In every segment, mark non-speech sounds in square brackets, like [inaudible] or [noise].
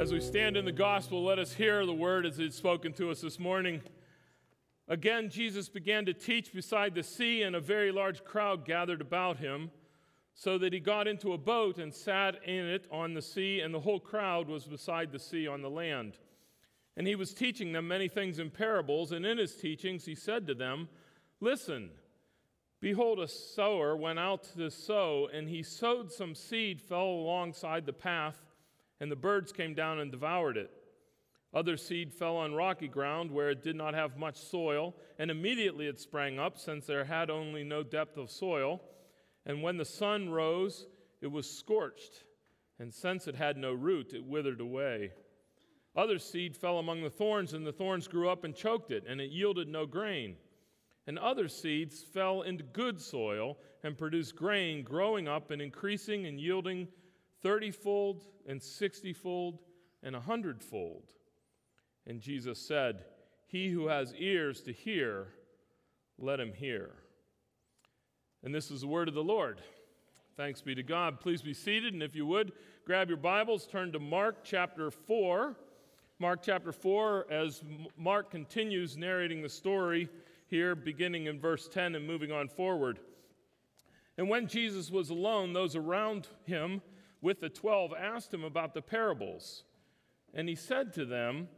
As we stand in the gospel, let us hear the word as it's spoken to us this morning. Again, Jesus began to teach beside the sea, and a very large crowd gathered about him, so that he got into a boat and sat in it on the sea, and the whole crowd was beside the sea on the land. And he was teaching them many things in parables, and in his teachings he said to them, Listen, behold, a sower went out to sow, and he sowed some seed, fell alongside the path and the birds came down and devoured it. Other seed fell on rocky ground where it did not have much soil, and immediately it sprang up, since there had only no depth of soil. And when the sun rose, it was scorched, and since it had no root, it withered away. Other seed fell among the thorns, and the thorns grew up and choked it, and it yielded no grain. And other seeds fell into good soil and produced grain, growing up and increasing and yielding thirtyfold and sixtyfold and a hundredfold. And Jesus said, He who has ears to hear, let him hear. And this is the word of the Lord. Thanks be to God. Please be seated, and if you would, grab your Bibles, turn to Mark chapter 4. Mark chapter 4, as Mark continues narrating the story here, beginning in verse 10 and moving on forward. And when Jesus was alone, those around him with the twelve asked him about the parables. And he said to them,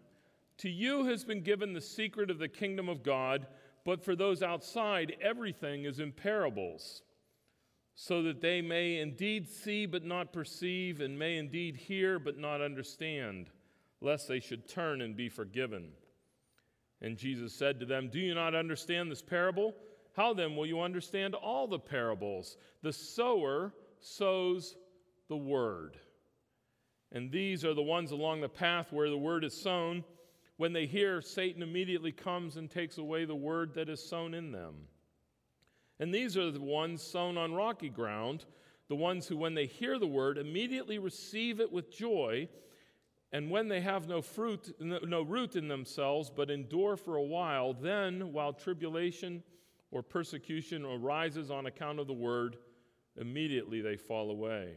To you has been given the secret of the kingdom of God, but for those outside, everything is in parables, so that they may indeed see but not perceive, and may indeed hear but not understand, lest they should turn and be forgiven. And Jesus said to them, Do you not understand this parable? How then will you understand all the parables? The sower sows the word. And these are the ones along the path where the word is sown. When they hear, Satan immediately comes and takes away the word that is sown in them. And these are the ones sown on rocky ground, the ones who, when they hear the word, immediately receive it with joy. And when they have no fruit, no root in themselves, but endure for a while, then, while tribulation or persecution arises on account of the word, immediately they fall away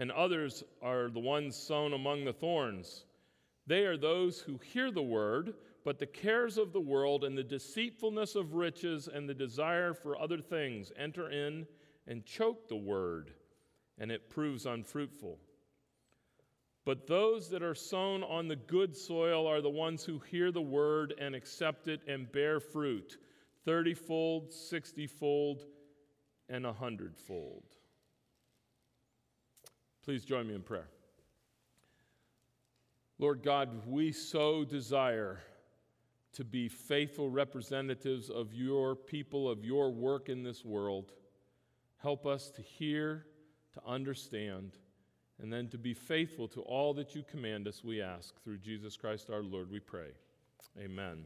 and others are the ones sown among the thorns. They are those who hear the word, but the cares of the world and the deceitfulness of riches and the desire for other things enter in and choke the word, and it proves unfruitful. But those that are sown on the good soil are the ones who hear the word and accept it and bear fruit thirtyfold, sixtyfold, and a hundredfold. Please join me in prayer. Lord God, we so desire to be faithful representatives of your people, of your work in this world. Help us to hear, to understand, and then to be faithful to all that you command us, we ask. Through Jesus Christ our Lord, we pray. Amen.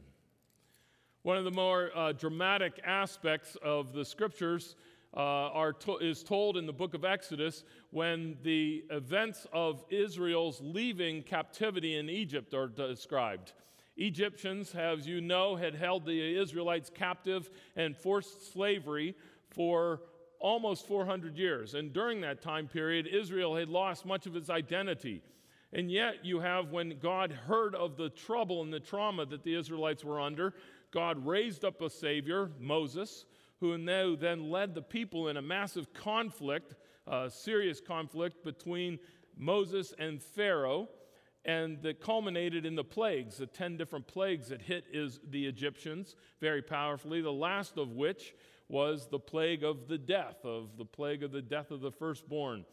One of the more uh, dramatic aspects of the scriptures uh, to- is told in the book of Exodus when the events of Israel's leaving captivity in Egypt are described. Egyptians, as you know, had held the Israelites captive and forced slavery for almost 400 years. And during that time period, Israel had lost much of its identity. And yet, you have when God heard of the trouble and the trauma that the Israelites were under, God raised up a Savior, Moses, who now then led the people in a massive conflict, serious conflict between Moses and Pharaoh, and that culminated in the plagues, the 10 different plagues that hit is the Egyptians very powerfully, the last of which was the plague of the death, of the plague of the death of the firstborn.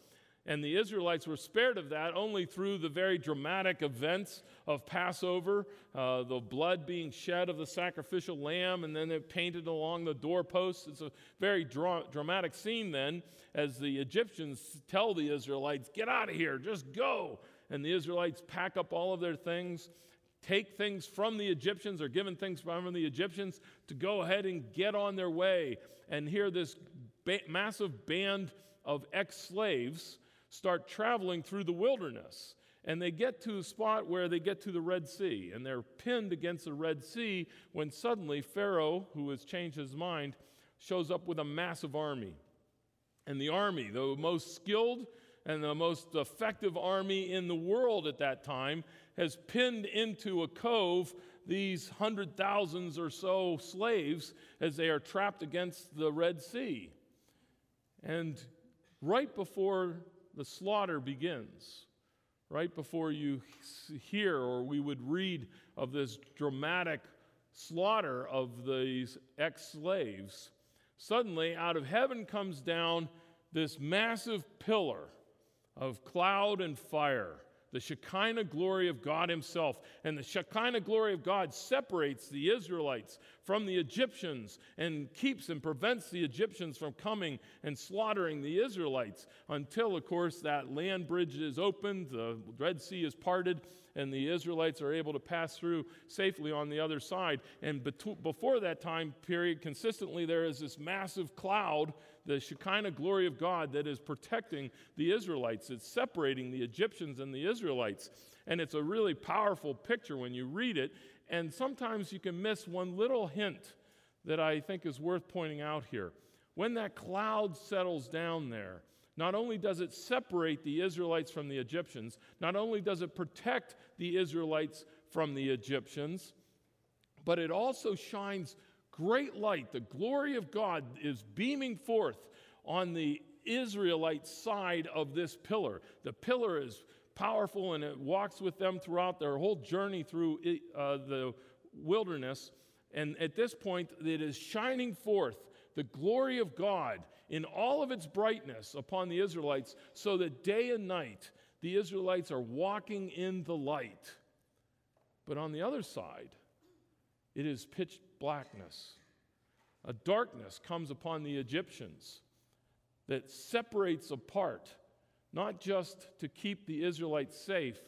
And the Israelites were spared of that only through the very dramatic events of Passover, uh, the blood being shed of the sacrificial lamb, and then it painted along the doorposts. It's a very dra- dramatic scene then as the Egyptians tell the Israelites, Get out of here, just go. And the Israelites pack up all of their things, take things from the Egyptians or given things from the Egyptians to go ahead and get on their way. And here, this ba- massive band of ex slaves start traveling through the wilderness. And they get to a spot where they get to the Red Sea, and they're pinned against the Red Sea when suddenly Pharaoh, who has changed his mind, shows up with a massive army. And the army, the most skilled and the most effective army in the world at that time has pinned into a cove these hundred thousands or so slaves as they are trapped against the Red Sea. And right before the slaughter begins, right before you hear or we would read of this dramatic slaughter of these ex slaves, suddenly out of heaven comes down this massive pillar of cloud and fire the Shekinah glory of God Himself. And the Shekinah glory of God separates the Israelites from the Egyptians and keeps and prevents the Egyptians from coming and slaughtering the Israelites until, of course, that land bridge is opened, the Red Sea is parted, and the Israelites are able to pass through safely on the other side. And before that time period, consistently, there is this massive cloud the Shekinah glory of God that is protecting the Israelites. It's separating the Egyptians and the Israelites. And it's a really powerful picture when you read it. And sometimes you can miss one little hint that I think is worth pointing out here. When that cloud settles down there, not only does it separate the Israelites from the Egyptians, not only does it protect the Israelites from the Egyptians, but it also shines great light. The glory of God is beaming forth on the Israelite side of this pillar. The pillar is powerful and it walks with them throughout their whole journey through uh, the wilderness. And at this point, it is shining forth the glory of God in all of its brightness upon the Israelites, so that day and night the Israelites are walking in the light. But on the other side, it is pitch blackness. A darkness comes upon the Egyptians that separates apart, not just to keep the Israelites safe,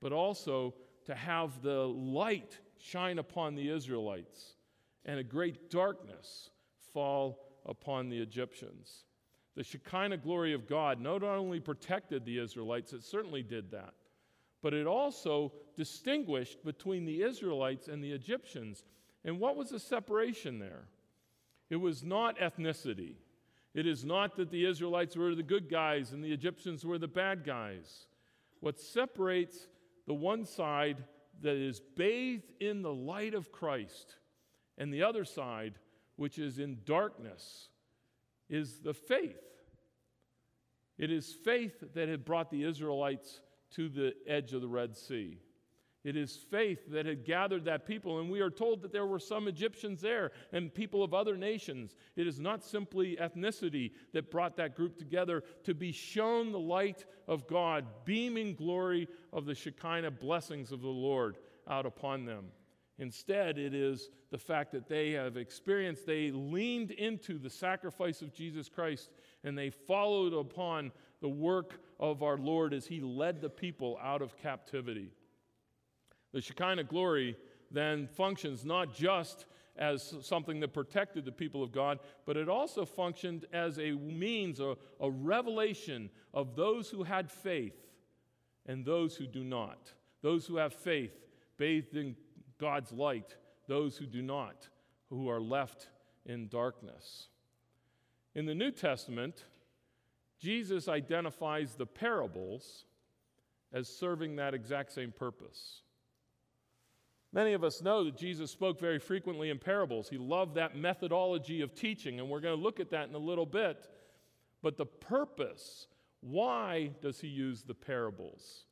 but also to have the light shine upon the Israelites and a great darkness fall upon the Egyptians. The Shekinah glory of God not only protected the Israelites, it certainly did that, but it also distinguished between the Israelites and the Egyptians. And what was the separation there? It was not ethnicity. It is not that the Israelites were the good guys and the Egyptians were the bad guys. What separates the one side that is bathed in the light of Christ and the other side which is in darkness, is the faith. It is faith that had brought the Israelites to the edge of the Red Sea. It is faith that had gathered that people, and we are told that there were some Egyptians there and people of other nations. It is not simply ethnicity that brought that group together to be shown the light of God, beaming glory of the Shekinah blessings of the Lord out upon them. Instead, it is the fact that they have experienced, they leaned into the sacrifice of Jesus Christ and they followed upon the work of our Lord as he led the people out of captivity. The Shekinah glory then functions not just as something that protected the people of God, but it also functioned as a means, a, a revelation of those who had faith and those who do not. Those who have faith bathed in God's light those who do not, who are left in darkness. In the New Testament, Jesus identifies the parables as serving that exact same purpose. Many of us know that Jesus spoke very frequently in parables. He loved that methodology of teaching, and we're going to look at that in a little bit. But the purpose, why does he use the parables?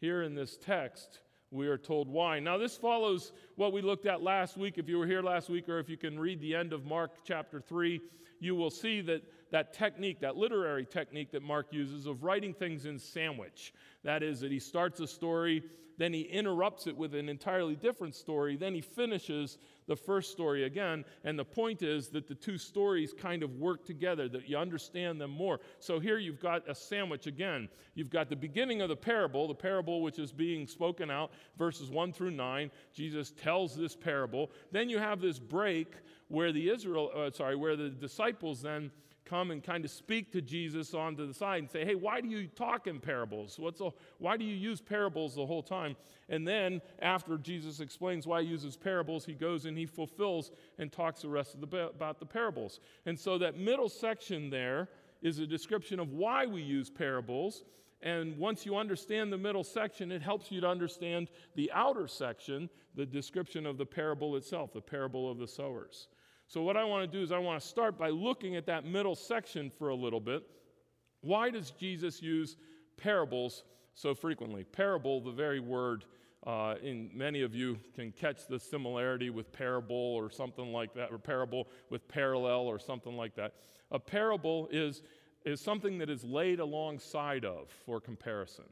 Here in this text, we are told why. Now, this follows what we looked at last week. If you were here last week, or if you can read the end of Mark chapter 3, you will see that that technique, that literary technique that Mark uses of writing things in sandwich. That is, that he starts a story, then he interrupts it with an entirely different story, then he finishes the first story again. And the point is that the two stories kind of work together, that you understand them more. So here you've got a sandwich again. You've got the beginning of the parable, the parable which is being spoken out, verses 1 through 9. Jesus tells this parable. Then you have this break where the Israel, uh, sorry, where the disciples then come and kind of speak to Jesus onto the side and say, Hey, why do you talk in parables? What's a, why do you use parables the whole time? And then, after Jesus explains why he uses parables, he goes and he fulfills and talks the rest of the, about the parables. And so, that middle section there is a description of why we use parables. And once you understand the middle section, it helps you to understand the outer section, the description of the parable itself, the parable of the sowers. So, what I want to do is, I want to start by looking at that middle section for a little bit. Why does Jesus use parables so frequently? Parable, the very word, uh, in many of you can catch the similarity with parable or something like that, or parable with parallel or something like that. A parable is, is something that is laid alongside of for comparison.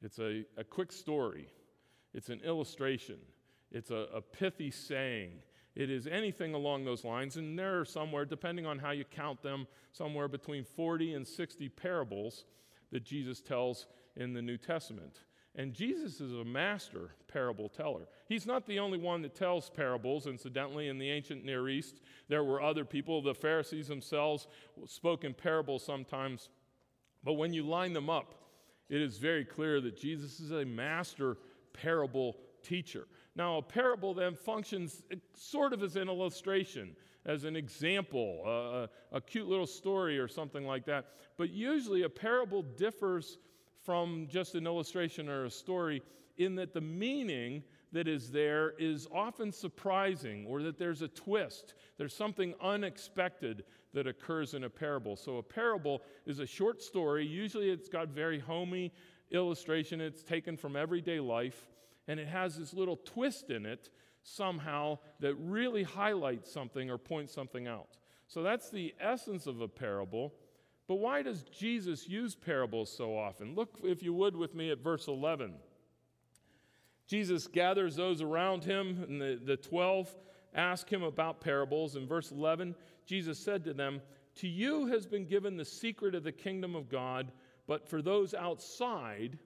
It's a, a quick story, it's an illustration, it's a, a pithy saying. It is anything along those lines, and there are somewhere, depending on how you count them, somewhere between 40 and 60 parables that Jesus tells in the New Testament. And Jesus is a master parable teller. He's not the only one that tells parables. Incidentally, in the ancient Near East, there were other people. The Pharisees themselves spoke in parables sometimes. But when you line them up, it is very clear that Jesus is a master parable teacher. Now, a parable then functions sort of as an illustration, as an example, uh, a cute little story or something like that. But usually, a parable differs from just an illustration or a story in that the meaning that is there is often surprising or that there's a twist. There's something unexpected that occurs in a parable. So, a parable is a short story. Usually, it's got very homey illustration, it's taken from everyday life, and it has this little twist in it somehow that really highlights something or points something out. So, that's the essence of a parable. But why does Jesus use parables so often? Look, if you would, with me at verse 11. Jesus gathers those around him, and the, the 12 ask him about parables. In verse 11, Jesus said to them, To you has been given the secret of the kingdom of God, but for those outside,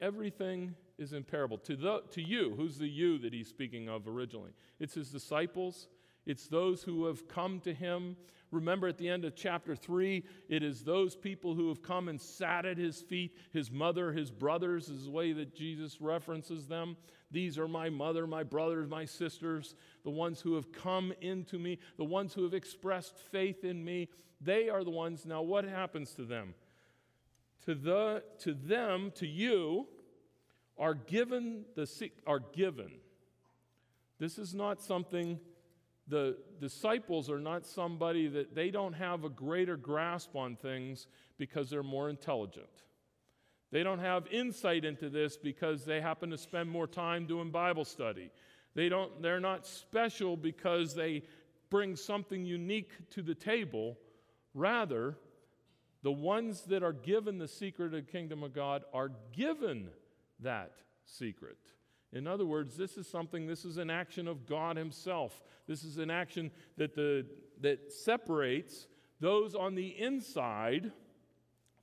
everything is in parable. To, the, to you, who's the you that he's speaking of originally? It's his disciples, it's those who have come to him Remember at the end of chapter 3, it is those people who have come and sat at his feet, his mother, his brothers, is the way that Jesus references them. These are my mother, my brothers, my sisters, the ones who have come into me, the ones who have expressed faith in me. They are the ones. Now, what happens to them? To, the, to them, to you, are given the are given. This is not something the disciples are not somebody that they don't have a greater grasp on things because they're more intelligent. They don't have insight into this because they happen to spend more time doing Bible study. They don't, they're not special because they bring something unique to the table. Rather, the ones that are given the secret of the kingdom of God are given that secret. In other words, this is something, this is an action of God Himself. This is an action that, the, that separates those on the inside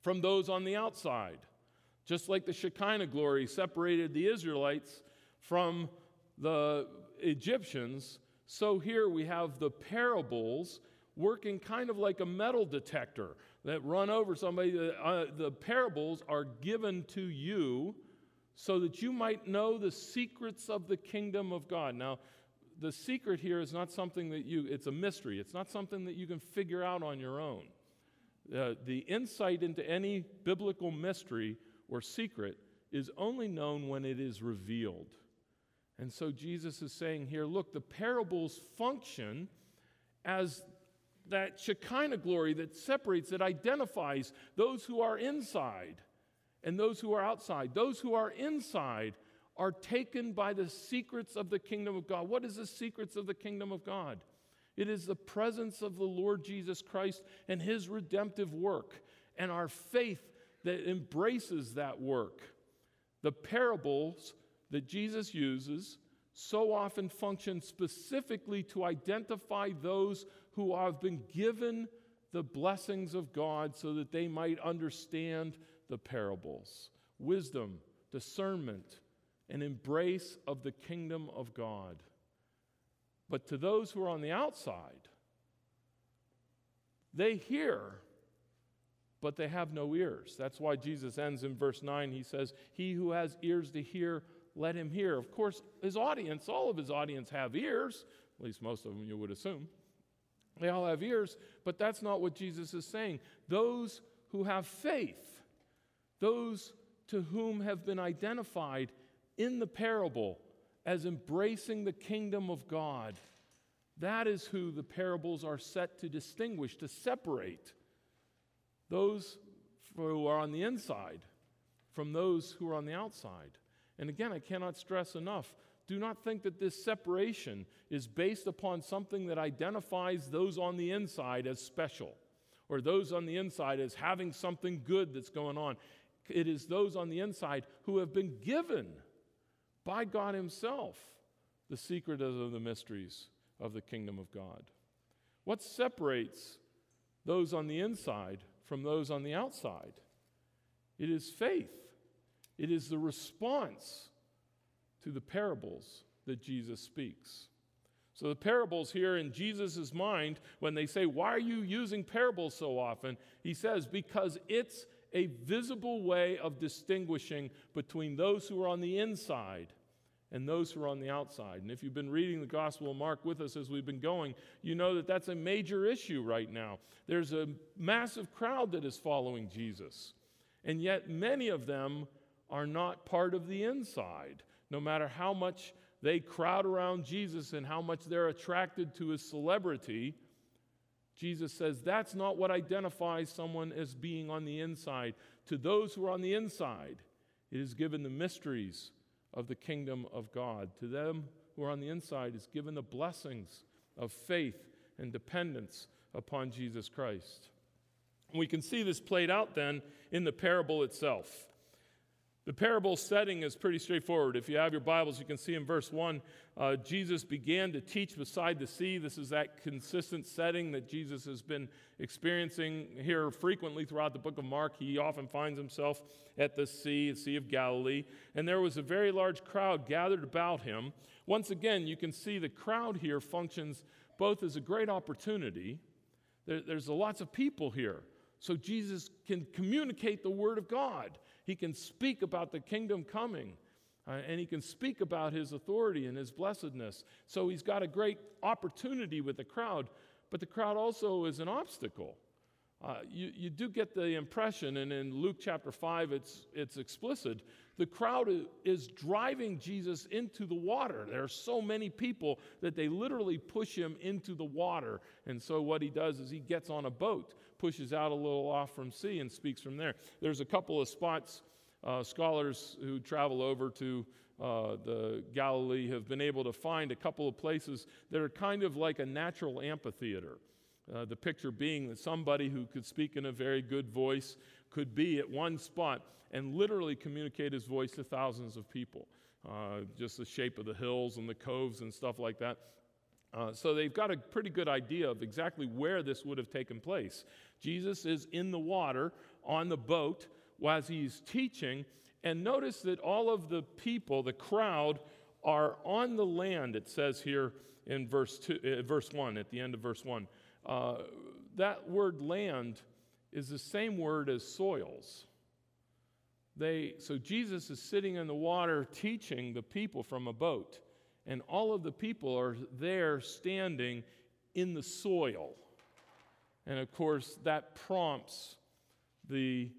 from those on the outside. Just like the Shekinah glory separated the Israelites from the Egyptians, so here we have the parables working kind of like a metal detector that run over somebody. Uh, the parables are given to you so that you might know the secrets of the kingdom of God. Now, the secret here is not something that you, it's a mystery. It's not something that you can figure out on your own. Uh, the insight into any biblical mystery or secret is only known when it is revealed. And so Jesus is saying here look, the parables function as that Shekinah glory that separates, that identifies those who are inside and those who are outside. Those who are inside are taken by the secrets of the kingdom of God. What is the secrets of the kingdom of God? It is the presence of the Lord Jesus Christ and his redemptive work and our faith that embraces that work. The parables that Jesus uses so often function specifically to identify those who have been given the blessings of God so that they might understand the parables wisdom, discernment, and embrace of the kingdom of God. But to those who are on the outside, they hear, but they have no ears. That's why Jesus ends in verse 9. He says, He who has ears to hear, let him hear. Of course, his audience, all of his audience have ears, at least most of them you would assume. They all have ears, but that's not what Jesus is saying. Those who have faith, those to whom have been identified in the parable as embracing the kingdom of God, that is who the parables are set to distinguish, to separate those who are on the inside from those who are on the outside. And again, I cannot stress enough do not think that this separation is based upon something that identifies those on the inside as special or those on the inside as having something good that's going on. It is those on the inside who have been given by God Himself the secret of the mysteries of the kingdom of God. What separates those on the inside from those on the outside? It is faith, it is the response to the parables that Jesus speaks. So, the parables here in Jesus' mind, when they say, Why are you using parables so often? He says, Because it's a visible way of distinguishing between those who are on the inside and those who are on the outside. And if you've been reading the Gospel of Mark with us as we've been going, you know that that's a major issue right now. There's a massive crowd that is following Jesus, and yet many of them are not part of the inside no matter how much they crowd around Jesus and how much they're attracted to his celebrity, Jesus says that's not what identifies someone as being on the inside. To those who are on the inside, it is given the mysteries of the kingdom of God. To them who are on the inside is given the blessings of faith and dependence upon Jesus Christ. We can see this played out then in the parable itself. The parable setting is pretty straightforward. If you have your Bibles, you can see in verse 1, uh, Jesus began to teach beside the sea. This is that consistent setting that Jesus has been experiencing here frequently throughout the book of Mark. He often finds himself at the sea, the Sea of Galilee, and there was a very large crowd gathered about him. Once again, you can see the crowd here functions both as a great opportunity, there, there's lots of people here, so Jesus can communicate the Word of God. He can speak about the kingdom coming. Uh, and he can speak about his authority and his blessedness. So he's got a great opportunity with the crowd, but the crowd also is an obstacle. Uh, you, you do get the impression, and in Luke chapter 5, it's, it's explicit. The crowd is driving Jesus into the water. There are so many people that they literally push him into the water. And so, what he does is he gets on a boat, pushes out a little off from sea, and speaks from there. There's a couple of spots, uh, scholars who travel over to uh, the Galilee have been able to find a couple of places that are kind of like a natural amphitheater. Uh, the picture being that somebody who could speak in a very good voice could be at one spot and literally communicate his voice to thousands of people. Uh, just the shape of the hills and the coves and stuff like that. Uh, so they've got a pretty good idea of exactly where this would have taken place. Jesus is in the water on the boat as he's teaching, and notice that all of the people, the crowd, are on the land, it says here in verse, two, uh, verse 1, at the end of verse 1. Uh, that word land is the same word as soils. They, so Jesus is sitting in the water teaching the people from a boat, and all of the people are there standing in the soil. And of course, that prompts the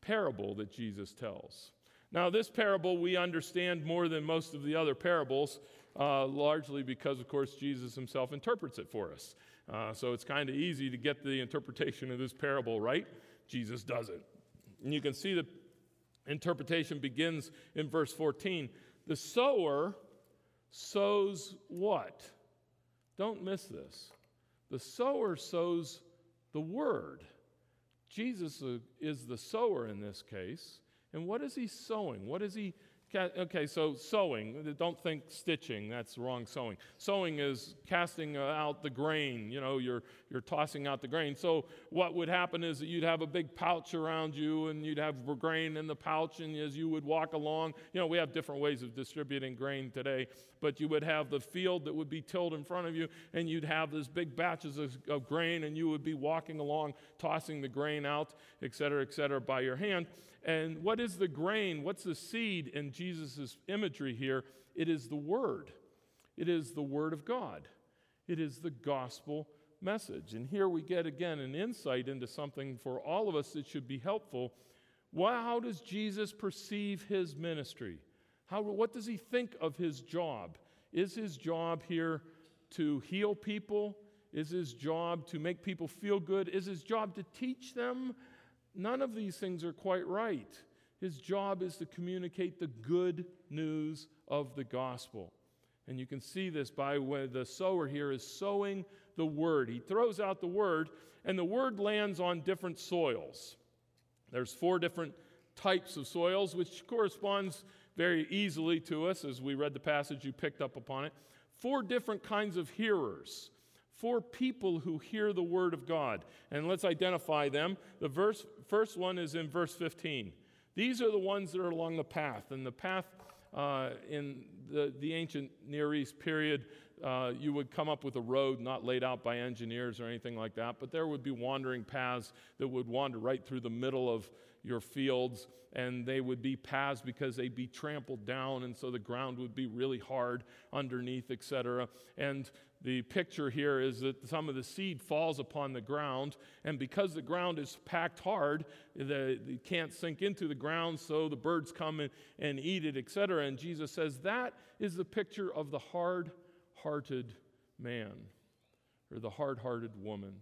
parable that Jesus tells. Now, this parable we understand more than most of the other parables, uh, largely because, of course, Jesus himself interprets it for us. Uh, so it's kind of easy to get the interpretation of this parable right. Jesus doesn't. And you can see the interpretation begins in verse 14. The sower sows what? Don't miss this. The sower sows the word. Jesus uh, is the sower in this case. And what is he sowing? What is he Okay, so sowing, don't think stitching, that's wrong sewing. Sowing is casting uh, out the grain, you know, you're, you're tossing out the grain. So what would happen is that you'd have a big pouch around you and you'd have grain in the pouch, and as you would walk along, you know, we have different ways of distributing grain today, but you would have the field that would be tilled in front of you, and you'd have these big batches of, of grain, and you would be walking along, tossing the grain out, et cetera, et cetera, by your hand. And what is the grain? What's the seed in Jesus' imagery here? It is the Word. It is the Word of God. It is the gospel message. And here we get again an insight into something for all of us that should be helpful. Well, how does Jesus perceive his ministry? How, what does he think of his job? Is his job here to heal people? Is his job to make people feel good? Is his job to teach them? None of these things are quite right. His job is to communicate the good news of the gospel. And you can see this by the sower here is sowing the word. He throws out the word, and the word lands on different soils. There's four different types of soils, which corresponds very easily to us as we read the passage, you picked up upon it. Four different kinds of hearers for people who hear the word of God. And let's identify them. The verse, first one is in verse 15. These are the ones that are along the path. And the path uh, in the, the ancient Near East period, uh, you would come up with a road not laid out by engineers or anything like that, but there would be wandering paths that would wander right through the middle of your fields, and they would be paths because they'd be trampled down, and so the ground would be really hard underneath, etc. And the picture here is that some of the seed falls upon the ground, and because the ground is packed hard, the, it can't sink into the ground, so the birds come and, and eat it, etc. And Jesus says that is the picture of the hard hearted man or the hard hearted woman.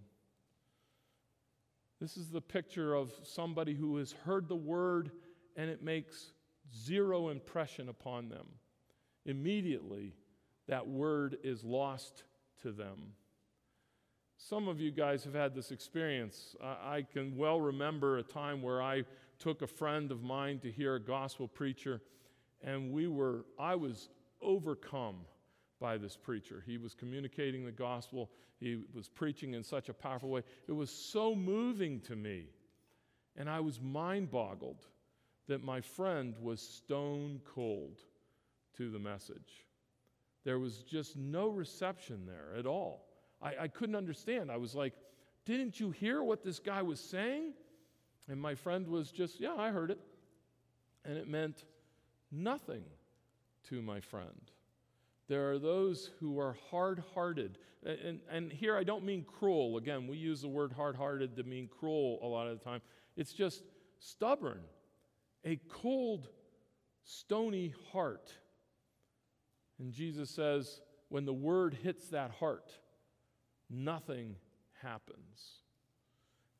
This is the picture of somebody who has heard the word and it makes zero impression upon them. Immediately, that word is lost to them. Some of you guys have had this experience. I can well remember a time where I took a friend of mine to hear a gospel preacher, and we were, I was overcome by this preacher. He was communicating the gospel, he was preaching in such a powerful way. It was so moving to me. And I was mind boggled that my friend was stone cold to the message. There was just no reception there at all. I, I couldn't understand. I was like, Didn't you hear what this guy was saying? And my friend was just, Yeah, I heard it. And it meant nothing to my friend. There are those who are hard hearted. And, and here I don't mean cruel. Again, we use the word hard hearted to mean cruel a lot of the time. It's just stubborn, a cold, stony heart. And Jesus says, when the word hits that heart, nothing happens.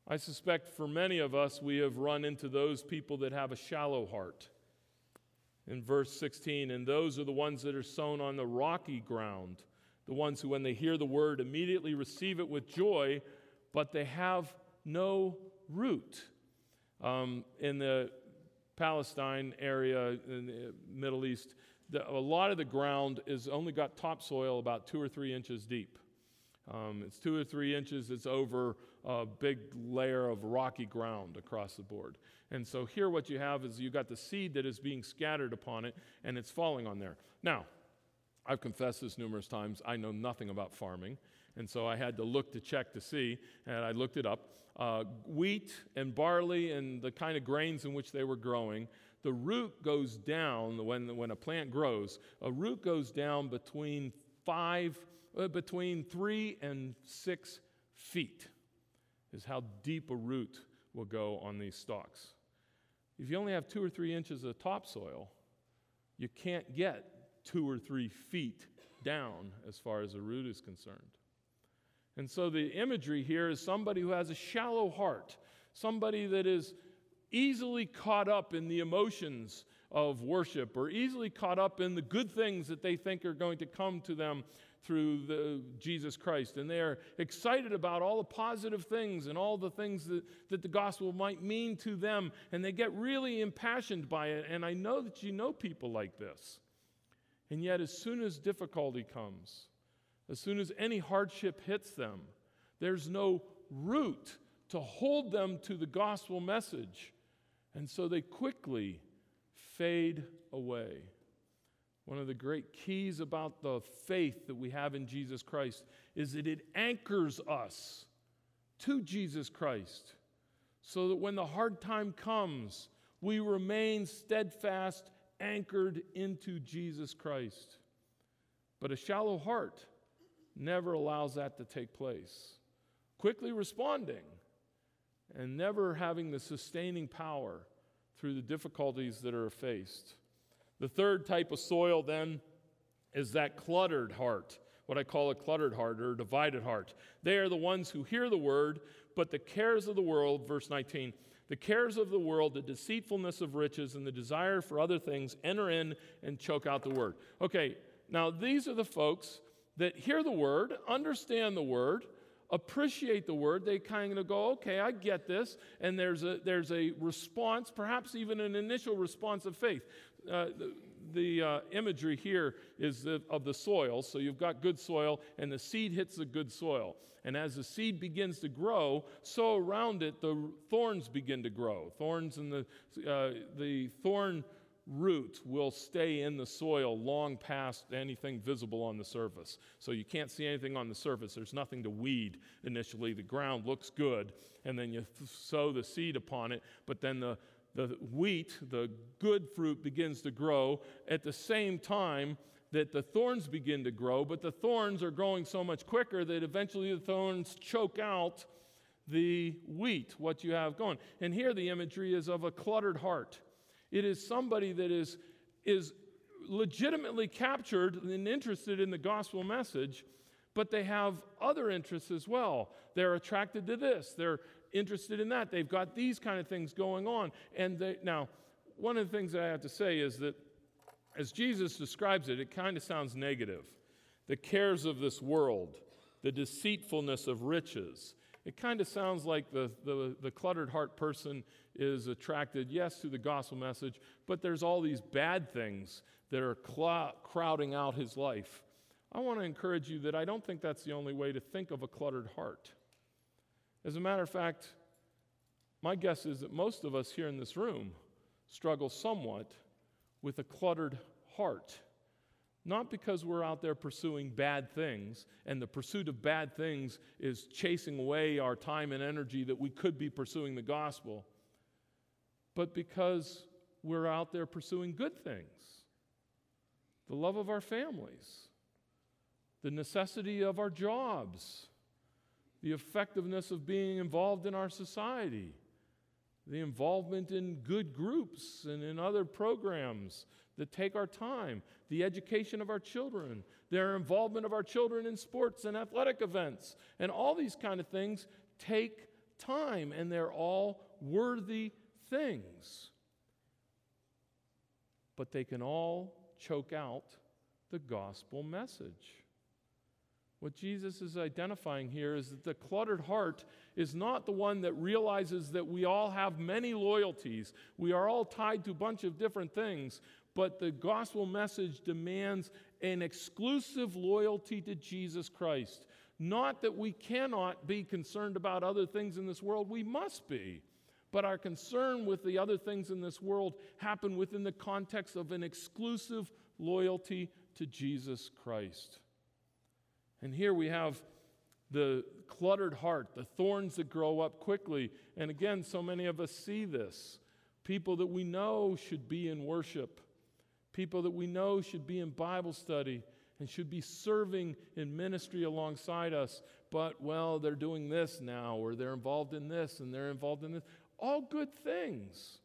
I suspect for many of us, we have run into those people that have a shallow heart. In verse 16, and those are the ones that are sown on the rocky ground, the ones who, when they hear the word, immediately receive it with joy, but they have no root. Um, in the Palestine area, in the Middle East, the, a lot of the ground is only got topsoil about two or three inches deep. Um, it's two or three inches, it's over a big layer of rocky ground across the board. And so here, what you have is you got the seed that is being scattered upon it, and it's falling on there. Now, I've confessed this numerous times. I know nothing about farming, and so I had to look to check to see, and I looked it up. Uh, wheat and barley and the kind of grains in which they were growing the root goes down when, when a plant grows. A root goes down between five, uh, between three and six feet, is how deep a root will go on these stalks. If you only have two or three inches of topsoil, you can't get two or three feet down as far as a root is concerned. And so the imagery here is somebody who has a shallow heart, somebody that is easily caught up in the emotions of worship or easily caught up in the good things that they think are going to come to them through the, Jesus Christ. And they are excited about all the positive things and all the things that, that the gospel might mean to them. And they get really impassioned by it. And I know that you know people like this. And yet, as soon as difficulty comes, as soon as any hardship hits them, there's no root to hold them to the gospel message. And so they quickly fade away. One of the great keys about the faith that we have in Jesus Christ is that it anchors us to Jesus Christ so that when the hard time comes, we remain steadfast, anchored into Jesus Christ. But a shallow heart never allows that to take place. quickly responding and never having the sustaining power through the difficulties that are faced. The third type of soil, then, is that cluttered heart, what I call a cluttered heart or divided heart. They are the ones who hear the word, but the cares of the world, verse 19, the cares of the world, the deceitfulness of riches, and the desire for other things enter in and choke out the word. Okay, now these are the folks that hear the word, understand the word, appreciate the word. They kind of go, okay, I get this. And there's a, there's a response, perhaps even an initial response of faith. Uh, the, the uh, imagery here is the, of the soil. So you've got good soil, and the seed hits the good soil. And as the seed begins to grow, so around it the thorns begin to grow. Thorns and the, uh, the thorn root will stay in the soil long past anything visible on the surface. So you can't see anything on the surface. There's nothing to weed initially. The ground looks good, and then you sow the seed upon it, but then the the wheat, the good fruit, begins to grow at the same time that the thorns begin to grow, but the thorns are growing so much quicker that eventually the thorns choke out the wheat, what you have going. And here the imagery is of a cluttered heart. It is somebody that is, is legitimately captured and interested in the gospel message, but they have other interests as well. They're attracted to this, they're interested in that. They've got these kind of things going on. And they, now, one of the things that I have to say is that as Jesus describes it, it kind of sounds negative. The cares of this world, the deceitfulness of riches. It kind of sounds like the, the, the, cluttered heart person is attracted, yes, to the gospel message, but there's all these bad things that are cl- crowding out his life. I want to encourage you that I don't think that's the only way to think of a cluttered heart. As a matter of fact, my guess is that most of us here in this room struggle somewhat with a cluttered heart. Not because we're out there pursuing bad things, and the pursuit of bad things is chasing away our time and energy that we could be pursuing the gospel, but because we're out there pursuing good things. The love of our families, the necessity of our jobs, the effectiveness of being involved in our society, the involvement in good groups and in other programs that take our time, the education of our children, their involvement of our children in sports and athletic events, and all these kind of things take time, and they're all worthy things. But they can all choke out the gospel message. What Jesus is identifying here is that the cluttered heart is not the one that realizes that we all have many loyalties. We are all tied to a bunch of different things, but the gospel message demands an exclusive loyalty to Jesus Christ. Not that we cannot be concerned about other things in this world, we must be. But our concern with the other things in this world happen within the context of an exclusive loyalty to Jesus Christ. And here we have the cluttered heart, the thorns that grow up quickly. And again, so many of us see this. People that we know should be in worship, people that we know should be in Bible study and should be serving in ministry alongside us. But, well, they're doing this now, or they're involved in this, and they're involved in this. All good things,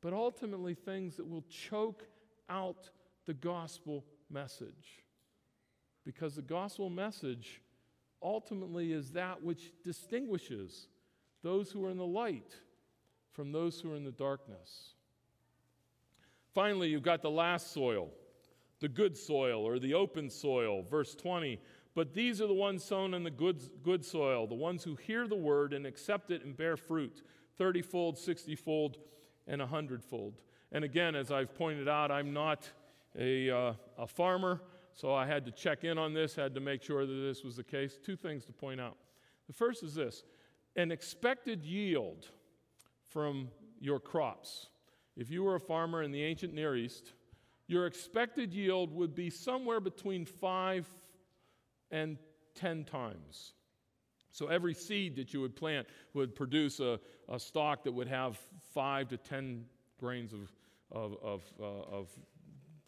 but ultimately things that will choke out the gospel message because the gospel message ultimately is that which distinguishes those who are in the light from those who are in the darkness. Finally, you've got the last soil, the good soil or the open soil, verse 20. But these are the ones sown in the good, good soil, the ones who hear the word and accept it and bear fruit, 30 fold, 60 fold, and 100 fold. And again, as I've pointed out, I'm not a, uh, a farmer. So I had to check in on this, had to make sure that this was the case. Two things to point out. The first is this an expected yield from your crops. If you were a farmer in the ancient Near East, your expected yield would be somewhere between five and 10 times. So every seed that you would plant would produce a, a stalk that would have five to 10 grains of, of, of, uh, of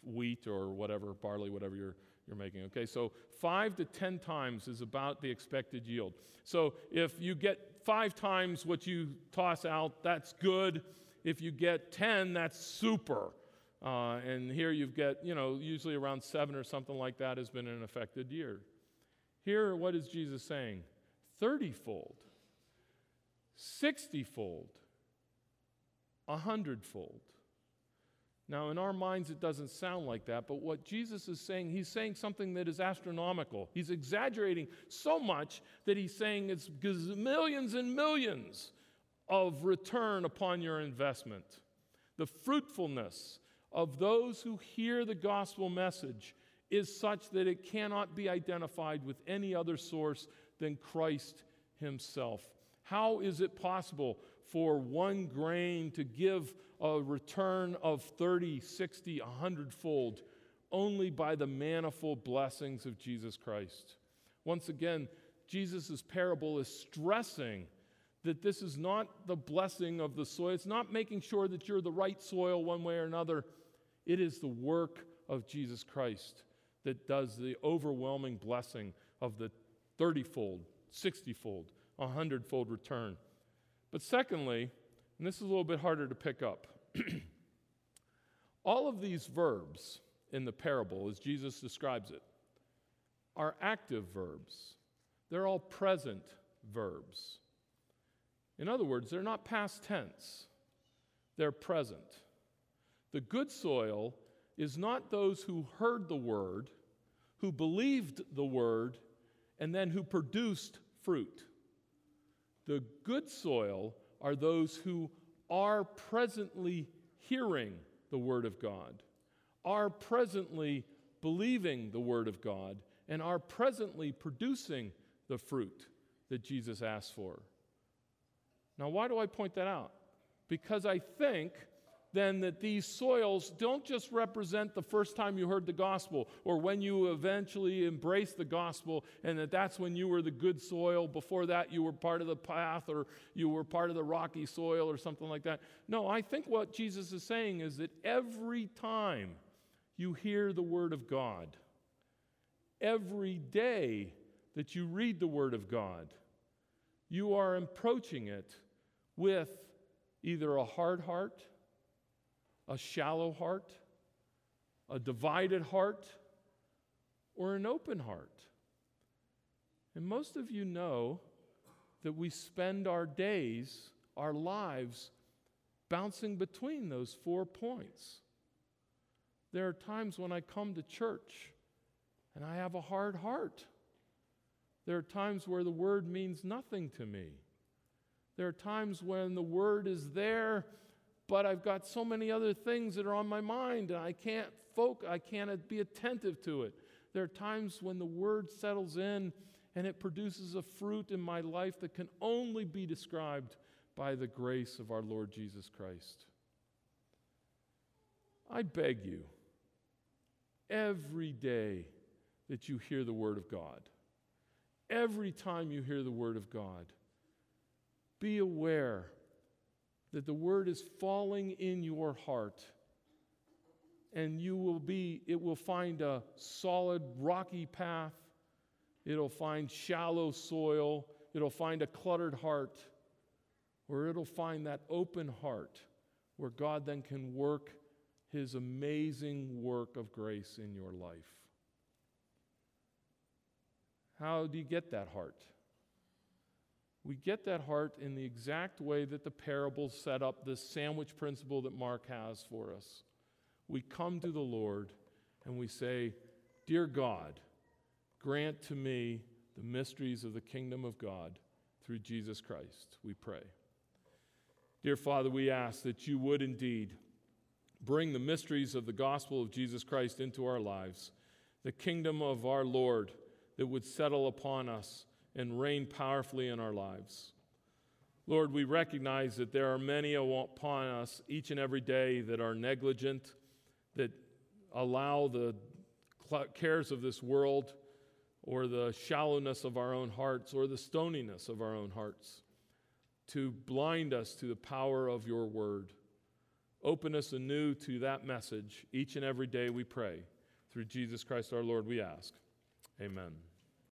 wheat or whatever, barley, whatever you're, you're making. Okay, so five to 10 times is about the expected yield. So if you get five times what you toss out, that's good. If you get 10, that's super. Uh, and here you've got, you know, usually around seven or something like that has been an affected year. Here, what is Jesus saying? 30 fold, 60 fold, 100 fold. Now, in our minds, it doesn't sound like that, but what Jesus is saying, he's saying something that is astronomical. He's exaggerating so much that he's saying it's millions and millions of return upon your investment. The fruitfulness of those who hear the gospel message is such that it cannot be identified with any other source than Christ Himself. How is it possible for one grain to give a return of 30, 60, 100 fold only by the manifold blessings of Jesus Christ? Once again, Jesus' parable is stressing that this is not the blessing of the soil. It's not making sure that you're the right soil one way or another. It is the work of Jesus Christ that does the overwhelming blessing of the 30 fold, 60 fold, 100 fold return. But secondly, and this is a little bit harder to pick up, [clears throat] all of these verbs in the parable, as Jesus describes it, are active verbs. They're all present verbs. In other words, they're not past tense, they're present. The good soil is not those who heard the word, who believed the word, and then who produced fruit. The good soil are those who are presently hearing the word of God, are presently believing the word of God, and are presently producing the fruit that Jesus asked for. Now, why do I point that out? Because I think then that these soils don't just represent the first time you heard the gospel or when you eventually embraced the gospel and that that's when you were the good soil. Before that, you were part of the path or you were part of the rocky soil or something like that. No, I think what Jesus is saying is that every time you hear the word of God, every day that you read the word of God, you are approaching it with either a hard heart a shallow heart, a divided heart, or an open heart. And most of you know that we spend our days, our lives, bouncing between those four points. There are times when I come to church and I have a hard heart. There are times where the word means nothing to me. There are times when the word is there but I've got so many other things that are on my mind and I can't focus, I can't be attentive to it. There are times when the word settles in and it produces a fruit in my life that can only be described by the grace of our Lord Jesus Christ. I beg you, every day that you hear the Word of God, every time you hear the Word of God, be aware that the word is falling in your heart and you will be it will find a solid rocky path. It'll find shallow soil. It'll find a cluttered heart or it'll find that open heart where god then can work his amazing work of grace in your life. How do you get that heart we get that heart in the exact way that the parables set up the sandwich principle that Mark has for us. We come to the Lord and we say, Dear God, grant to me the mysteries of the kingdom of God through Jesus Christ, we pray. Dear Father, we ask that you would indeed bring the mysteries of the gospel of Jesus Christ into our lives, the kingdom of our Lord that would settle upon us and reign powerfully in our lives. Lord, we recognize that there are many upon us each and every day that are negligent, that allow the cares of this world or the shallowness of our own hearts or the stoniness of our own hearts to blind us to the power of your word. Open us anew to that message each and every day, we pray. Through Jesus Christ our Lord, we ask. Amen.